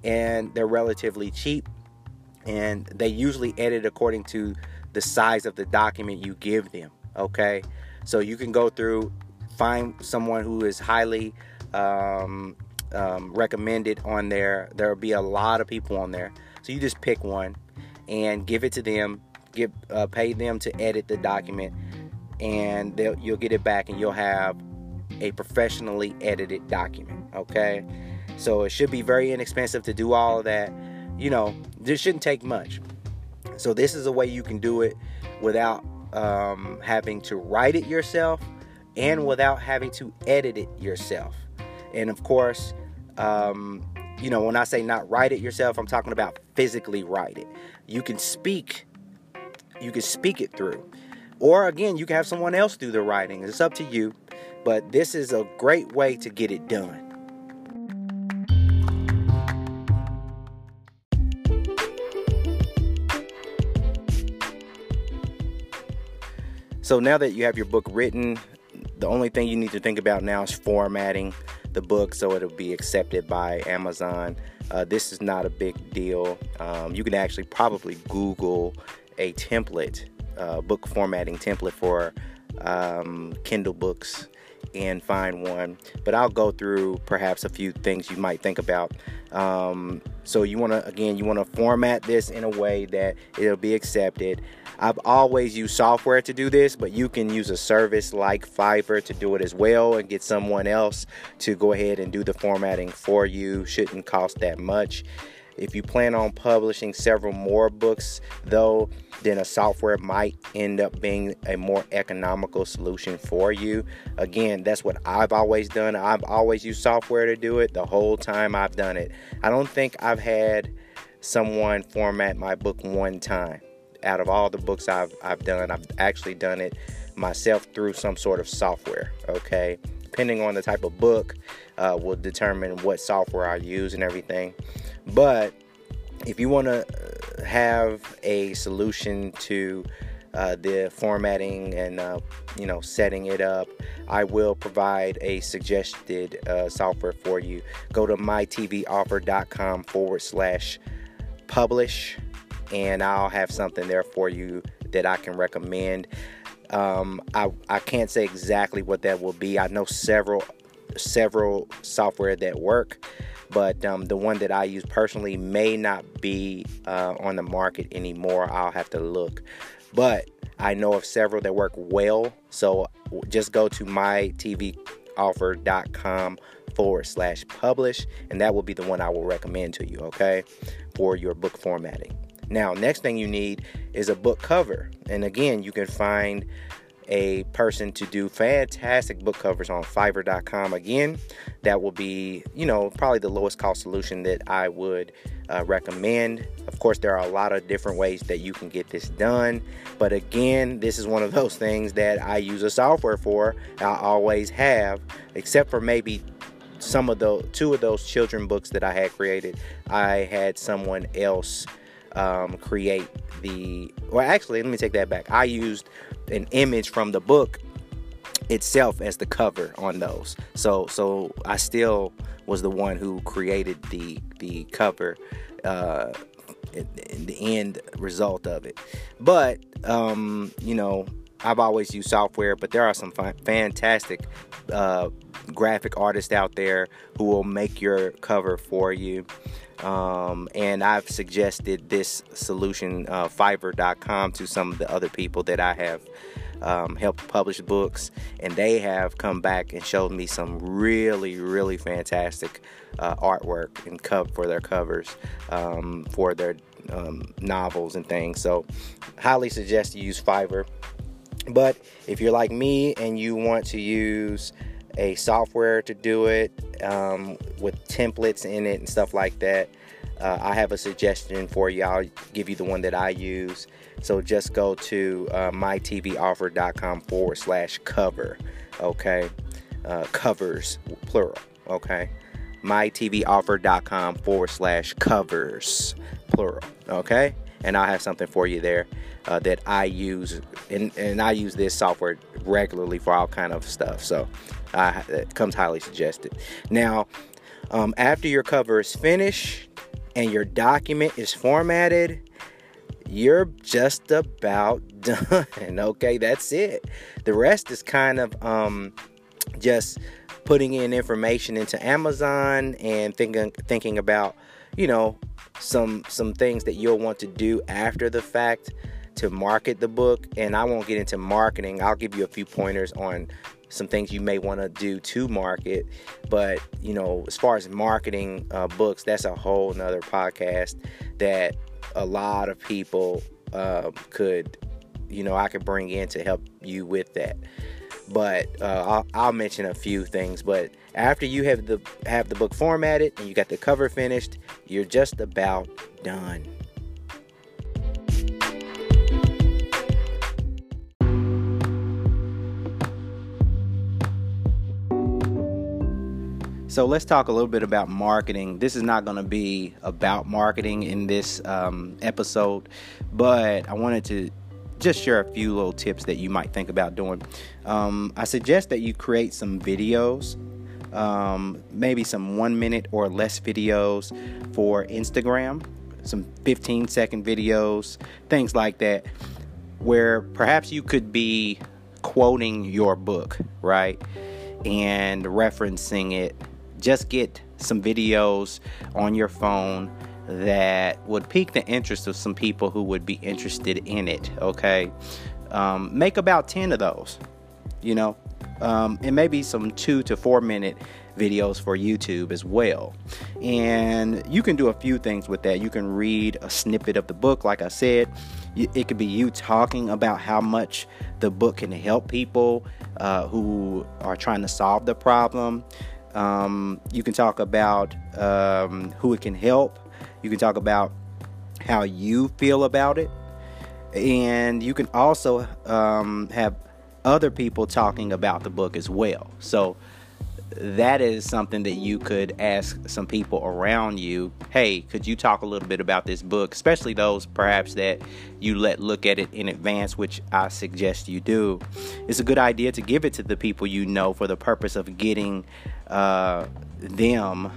and they're relatively cheap and they usually edit according to the size of the document you give them okay so you can go through find someone who is highly um, um, recommended on there there'll be a lot of people on there so you just pick one and give it to them. Give uh, pay them to edit the document, and you'll get it back, and you'll have a professionally edited document. Okay, so it should be very inexpensive to do all of that. You know, this shouldn't take much. So this is a way you can do it without um, having to write it yourself and without having to edit it yourself. And of course, um, you know, when I say not write it yourself, I'm talking about physically write it. You can speak, you can speak it through. Or again, you can have someone else do the writing. It's up to you. But this is a great way to get it done. So now that you have your book written, the only thing you need to think about now is formatting the book so it'll be accepted by Amazon. Uh, this is not a big deal. Um, you can actually probably Google a template, uh, book formatting template for um, Kindle books and find one. But I'll go through perhaps a few things you might think about. Um, so you want to again, you want to format this in a way that it'll be accepted. I've always used software to do this, but you can use a service like Fiverr to do it as well and get someone else to go ahead and do the formatting for you. Shouldn't cost that much. If you plan on publishing several more books, though, then a software might end up being a more economical solution for you. Again, that's what I've always done. I've always used software to do it the whole time I've done it. I don't think I've had someone format my book one time out of all the books I've, I've done, I've actually done it myself through some sort of software. Okay, depending on the type of book, uh, will determine what software I use and everything. But if you want to uh, have a solution to uh, the formatting and uh, you know setting it up i will provide a suggested uh, software for you go to mytvoffer.com forward slash publish and I'll have something there for you that I can recommend. Um, I, I can't say exactly what that will be. I know several several software that work, but um, the one that I use personally may not be uh, on the market anymore. I'll have to look, but I know of several that work well. So just go to mytvoffer.com forward slash publish, and that will be the one I will recommend to you. Okay, for your book formatting. Now, next thing you need is a book cover. And again, you can find a person to do fantastic book covers on fiverr.com again that will be you know probably the lowest cost solution that i would uh, recommend. Of course there are a lot of different ways that you can get this done. But again this is one of those things that i use a software for. I always have except for maybe some of the two of those children books that i had created. I had someone else um, create the well actually let me take that back i used an image from the book itself as the cover on those. So so I still was the one who created the the cover uh the end result of it. But um you know, I've always used software, but there are some fantastic uh, graphic artists out there who will make your cover for you. Um, and I've suggested this solution, uh, Fiverr.com, to some of the other people that I have um, helped publish books, and they have come back and showed me some really, really fantastic uh, artwork and cover for their covers um, for their um, novels and things. So, highly suggest you use Fiverr. But if you're like me and you want to use a software to do it um, with templates in it and stuff like that, uh, I have a suggestion for you. I'll give you the one that I use. So just go to uh, mytvoffer.com forward slash cover. Okay. Uh, covers, plural. Okay. mytvoffer.com forward slash covers, plural. Okay. And I'll have something for you there uh, that I use. And, and I use this software regularly for all kind of stuff. So uh, it comes highly suggested. Now, um, after your cover is finished and your document is formatted, you're just about done. Okay, that's it. The rest is kind of um, just putting in information into Amazon and thinking thinking about, you know, some some things that you'll want to do after the fact to market the book. And I won't get into marketing. I'll give you a few pointers on some things you may want to do to market. But you know, as far as marketing uh, books, that's a whole nother podcast that a lot of people uh, could, you know, I could bring in to help you with that. But uh, I'll, I'll, mention a few things. But after you have the have the book formatted and you got the cover finished, you're just about done. So let's talk a little bit about marketing. This is not going to be about marketing in this um, episode, but I wanted to just share a few little tips that you might think about doing. Um, I suggest that you create some videos, um, maybe some one minute or less videos for Instagram, some 15 second videos, things like that, where perhaps you could be quoting your book, right? And referencing it just get some videos on your phone that would pique the interest of some people who would be interested in it. Okay, um, make about 10 of those, you know, um, and maybe some two to four minute videos for YouTube as well. And you can do a few things with that. You can read a snippet of the book, like I said. It could be you talking about how much the book can help people uh, who are trying to solve the problem. Um, you can talk about um, who it can help. You can talk about how you feel about it. And you can also um, have other people talking about the book as well. So that is something that you could ask some people around you hey could you talk a little bit about this book? Especially those perhaps that you let look at it in advance which i suggest you do. It's a good idea to give it to the people you know for the purpose of getting uh, them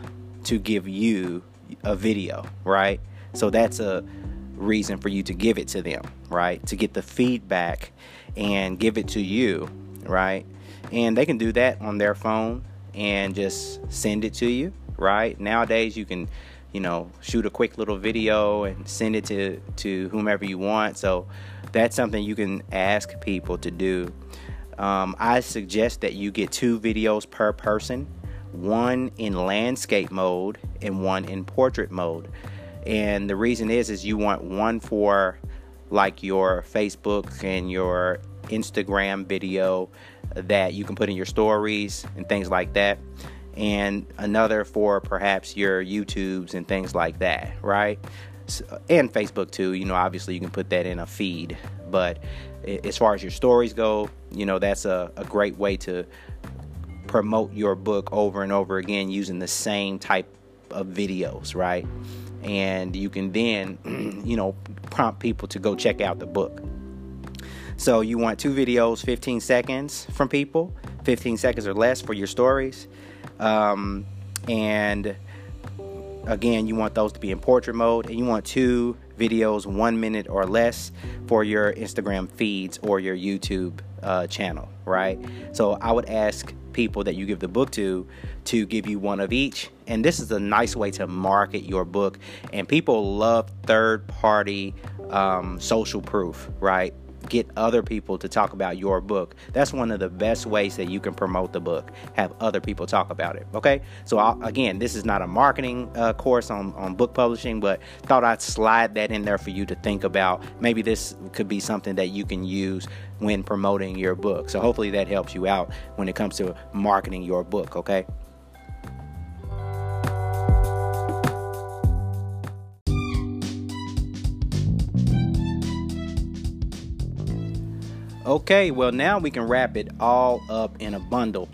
to give you a video right? So that's a reason for you to give it to them right? To get the feedback and give it to you right? And they can do that on their phone and just send it to you, right? Nowadays, you can, you know, shoot a quick little video and send it to to whomever you want. So that's something you can ask people to do. Um, I suggest that you get two videos per person, one in landscape mode and one in portrait mode. And the reason is is you want one for like your Facebook and your Instagram video that you can put in your stories and things like that. And another for perhaps your YouTubes and things like that, right? And Facebook too. You know, obviously you can put that in a feed. But as far as your stories go, you know, that's a, a great way to promote your book over and over again using the same type of videos, right? And you can then, you know, prompt people to go check out the book. So you want two videos, 15 seconds from people, 15 seconds or less for your stories. Um, and again, you want those to be in portrait mode, and you want two videos, one minute or less, for your Instagram feeds or your YouTube uh, channel, right? So I would ask people that you give the book to to give you one of each. And this is a nice way to market your book. And people love third party um, social proof, right? Get other people to talk about your book. That's one of the best ways that you can promote the book. Have other people talk about it. Okay. So I'll, again, this is not a marketing uh, course on on book publishing, but thought I'd slide that in there for you to think about. Maybe this could be something that you can use when promoting your book. So hopefully that helps you out when it comes to marketing your book. Okay. Okay, well, now we can wrap it all up in a bundle.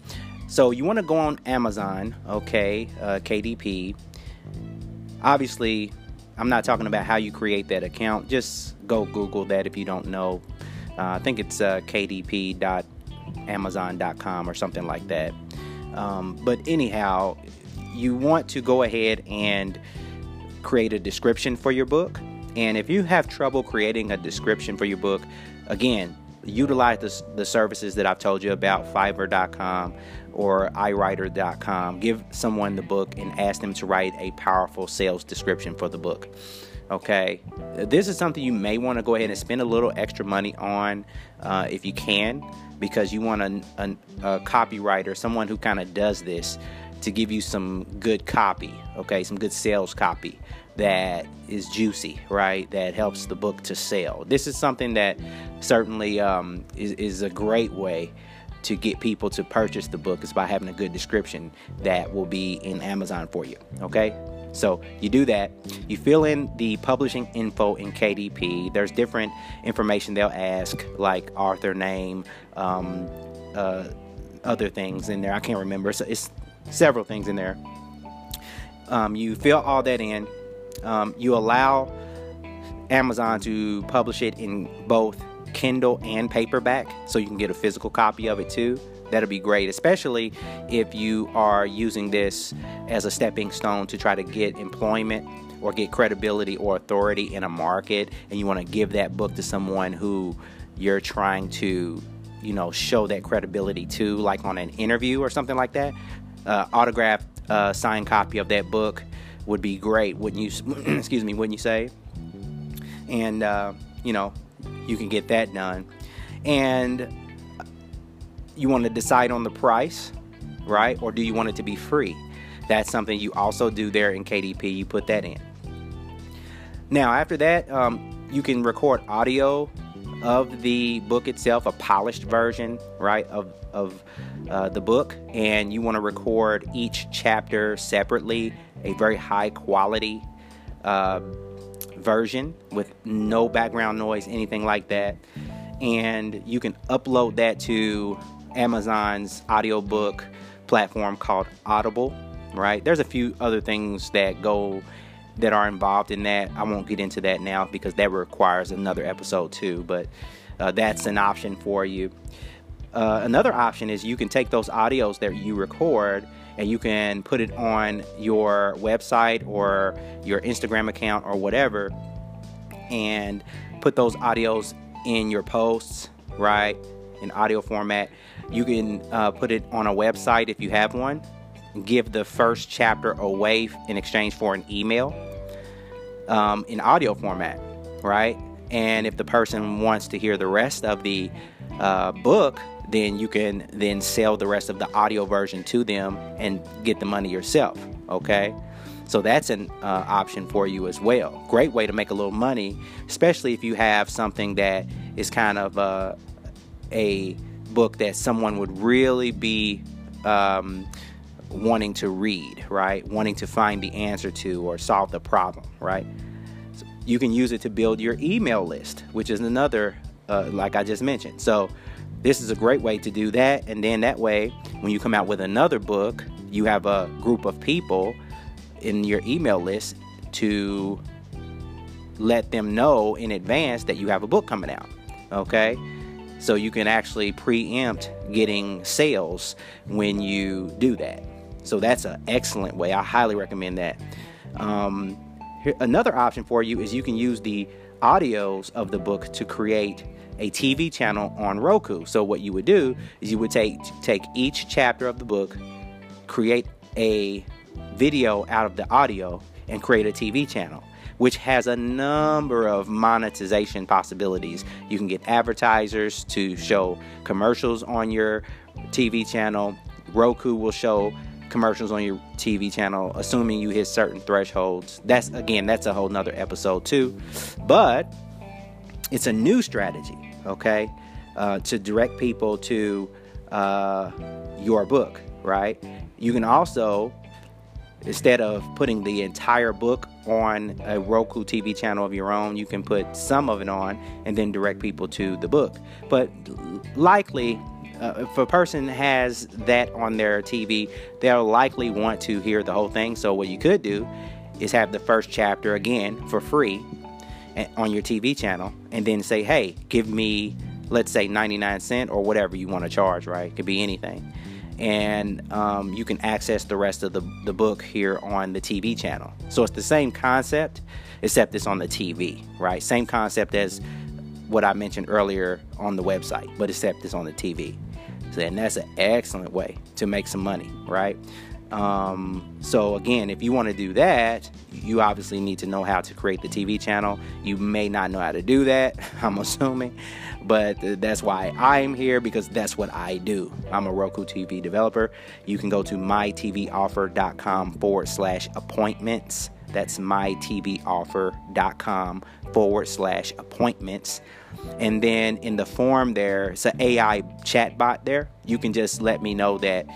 So, you want to go on Amazon, okay, uh, KDP. Obviously, I'm not talking about how you create that account. Just go Google that if you don't know. Uh, I think it's uh, kdp.amazon.com or something like that. Um, but anyhow, you want to go ahead and create a description for your book. And if you have trouble creating a description for your book, again, utilize the, the services that I've told you about, Fiverr.com or iWriter.com. Give someone the book and ask them to write a powerful sales description for the book. Okay, this is something you may want to go ahead and spend a little extra money on uh, if you can, because you want a, a, a copywriter, someone who kind of does this, to give you some good copy. Okay, some good sales copy that is juicy, right? That helps the book to sell. This is something that certainly um, is, is a great way to get people to purchase the book is by having a good description that will be in Amazon for you. Okay? So you do that. You fill in the publishing info in KDP. There's different information they'll ask, like author name, um, uh, other things in there. I can't remember. So it's several things in there. Um, you fill all that in um, you allow Amazon to publish it in both Kindle and paperback, so you can get a physical copy of it too. That'll be great, especially if you are using this as a stepping stone to try to get employment or get credibility or authority in a market, and you want to give that book to someone who you're trying to, you know, show that credibility to, like on an interview or something like that. Uh, autographed uh, signed copy of that book would be great, wouldn't you? excuse me, wouldn't you say? And uh, you know, you can get that done. And you want to decide on the price, right? Or do you want it to be free? That's something you also do there in KDP. You put that in. Now, after that, um, you can record audio of the book itself, a polished version, right, of, of uh, the book. And you want to record each chapter separately a very high quality uh, version with no background noise, anything like that. And you can upload that to Amazon's audiobook platform called Audible, right? There's a few other things that go that are involved in that. I won't get into that now because that requires another episode too, but uh, that's an option for you. Uh, another option is you can take those audios that you record and you can put it on your website or your Instagram account or whatever and put those audios in your posts, right? In audio format. You can uh, put it on a website if you have one. Give the first chapter away in exchange for an email um, in audio format, right? And if the person wants to hear the rest of the uh, book, then you can then sell the rest of the audio version to them and get the money yourself. Okay. So that's an uh, option for you as well. Great way to make a little money, especially if you have something that is kind of uh, a book that someone would really be um, wanting to read, right? Wanting to find the answer to or solve the problem, right? So you can use it to build your email list, which is another, uh, like I just mentioned. So this is a great way to do that. And then that way, when you come out with another book, you have a group of people in your email list to let them know in advance that you have a book coming out. Okay? So you can actually preempt getting sales when you do that. So that's an excellent way. I highly recommend that. Um, here, another option for you is you can use the audios of the book to create a TV channel on Roku. So what you would do is you would take take each chapter of the book, create a video out of the audio and create a TV channel which has a number of monetization possibilities. You can get advertisers to show commercials on your TV channel. Roku will show commercials on your TV channel, assuming you hit certain thresholds. That's again, that's a whole nother episode too. But it's a new strategy, okay, uh, to direct people to uh, your book, right? You can also instead of putting the entire book on a Roku TV channel of your own, you can put some of it on and then direct people to the book. But likely, uh, if a person has that on their TV, they'll likely want to hear the whole thing. So, what you could do is have the first chapter again for free on your TV channel and then say, hey, give me, let's say, 99 cent or whatever you want to charge, right? It could be anything and um, you can access the rest of the, the book here on the TV channel. So it's the same concept, except it's on the TV, right? Same concept as what I mentioned earlier on the website, but except it's on the TV. So, and that's an excellent way to make some money, right? Um, so again, if you want to do that, you obviously need to know how to create the TV channel. You may not know how to do that, I'm assuming, but that's why I'm here because that's what I do. I'm a Roku TV developer. You can go to mytvoffer.com forward slash appointments. That's mytvoffer.com forward slash appointments. And then in the form there, it's an AI chat bot there. You can just let me know that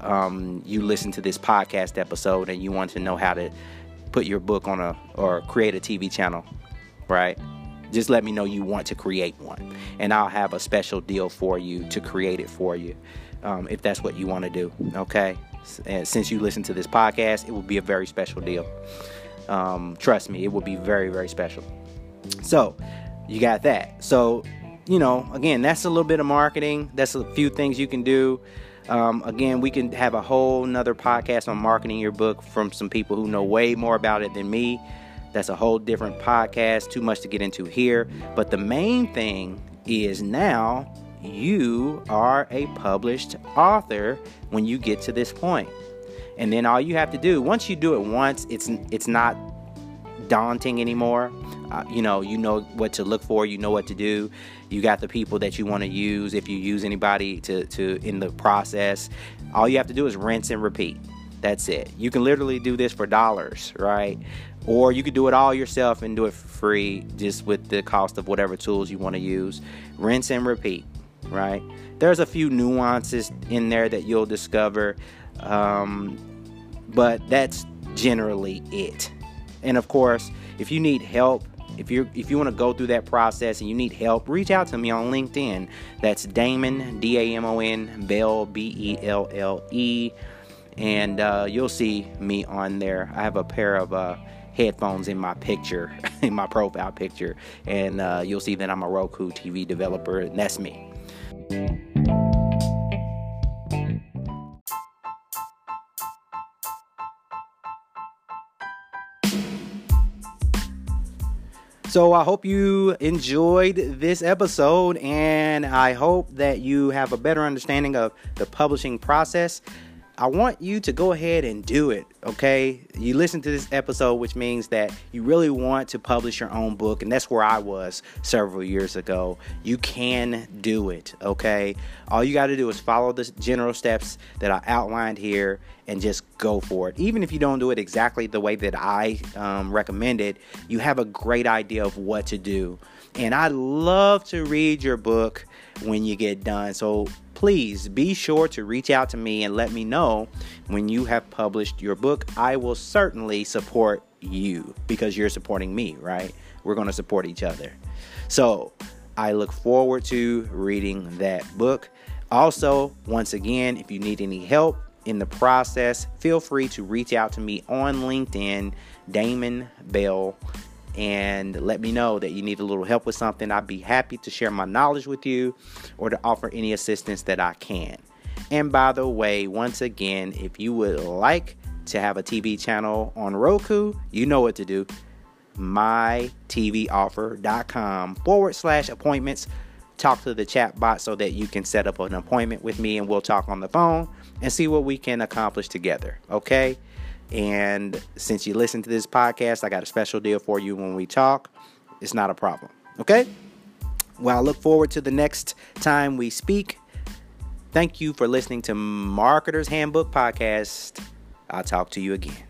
um, you listen to this podcast episode and you want to know how to put your book on a or create a TV channel, right? Just let me know you want to create one, and I'll have a special deal for you to create it for you, um, if that's what you want to do. Okay, and since you listen to this podcast, it will be a very special deal. Um, trust me, it will be very very special. So, you got that. So, you know, again, that's a little bit of marketing. That's a few things you can do. Um, again, we can have a whole nother podcast on marketing your book from some people who know way more about it than me. That's a whole different podcast, too much to get into here. But the main thing is now you are a published author when you get to this point. And then all you have to do, once you do it once, it's it's not daunting anymore. Uh, you know, you know what to look for, you know what to do. You got the people that you want to use. If you use anybody to, to in the process, all you have to do is rinse and repeat. That's it. You can literally do this for dollars, right? Or you could do it all yourself and do it for free, just with the cost of whatever tools you want to use. Rinse and repeat, right? There's a few nuances in there that you'll discover, um, but that's generally it. And of course, if you need help, if you if you want to go through that process and you need help, reach out to me on LinkedIn. That's Damon D A M O N Belle B E L L E, and uh, you'll see me on there. I have a pair of uh, headphones in my picture, in my profile picture, and uh, you'll see that I'm a Roku TV developer, and that's me. So I hope you enjoyed this episode, and I hope that you have a better understanding of the publishing process. I want you to go ahead and do it, okay? You listen to this episode, which means that you really want to publish your own book, and that's where I was several years ago. You can do it, okay? All you got to do is follow the general steps that I outlined here and just go for it. Even if you don't do it exactly the way that I um, recommended, you have a great idea of what to do. And I'd love to read your book when you get done. So please be sure to reach out to me and let me know when you have published your book. I will certainly support you because you're supporting me, right? We're going to support each other. So I look forward to reading that book. Also, once again, if you need any help in the process, feel free to reach out to me on LinkedIn, Damon Belle and let me know that you need a little help with something. I'd be happy to share my knowledge with you or to offer any assistance that I can. And by the way, once again, if you would like to have a TV channel on Roku, you know what to do. MyTVOffer.com forward slash appointments. Talk to the chat bot so that you can set up an appointment with me and we'll talk on the phone and see what we can accomplish together. Okay? And since you listen to this podcast, I got a special deal for you when we talk. It's not a problem. Okay? Well, I look forward to the next time we speak. Thank you for listening to Marketer's Handbook Podcast. I'll talk to you again.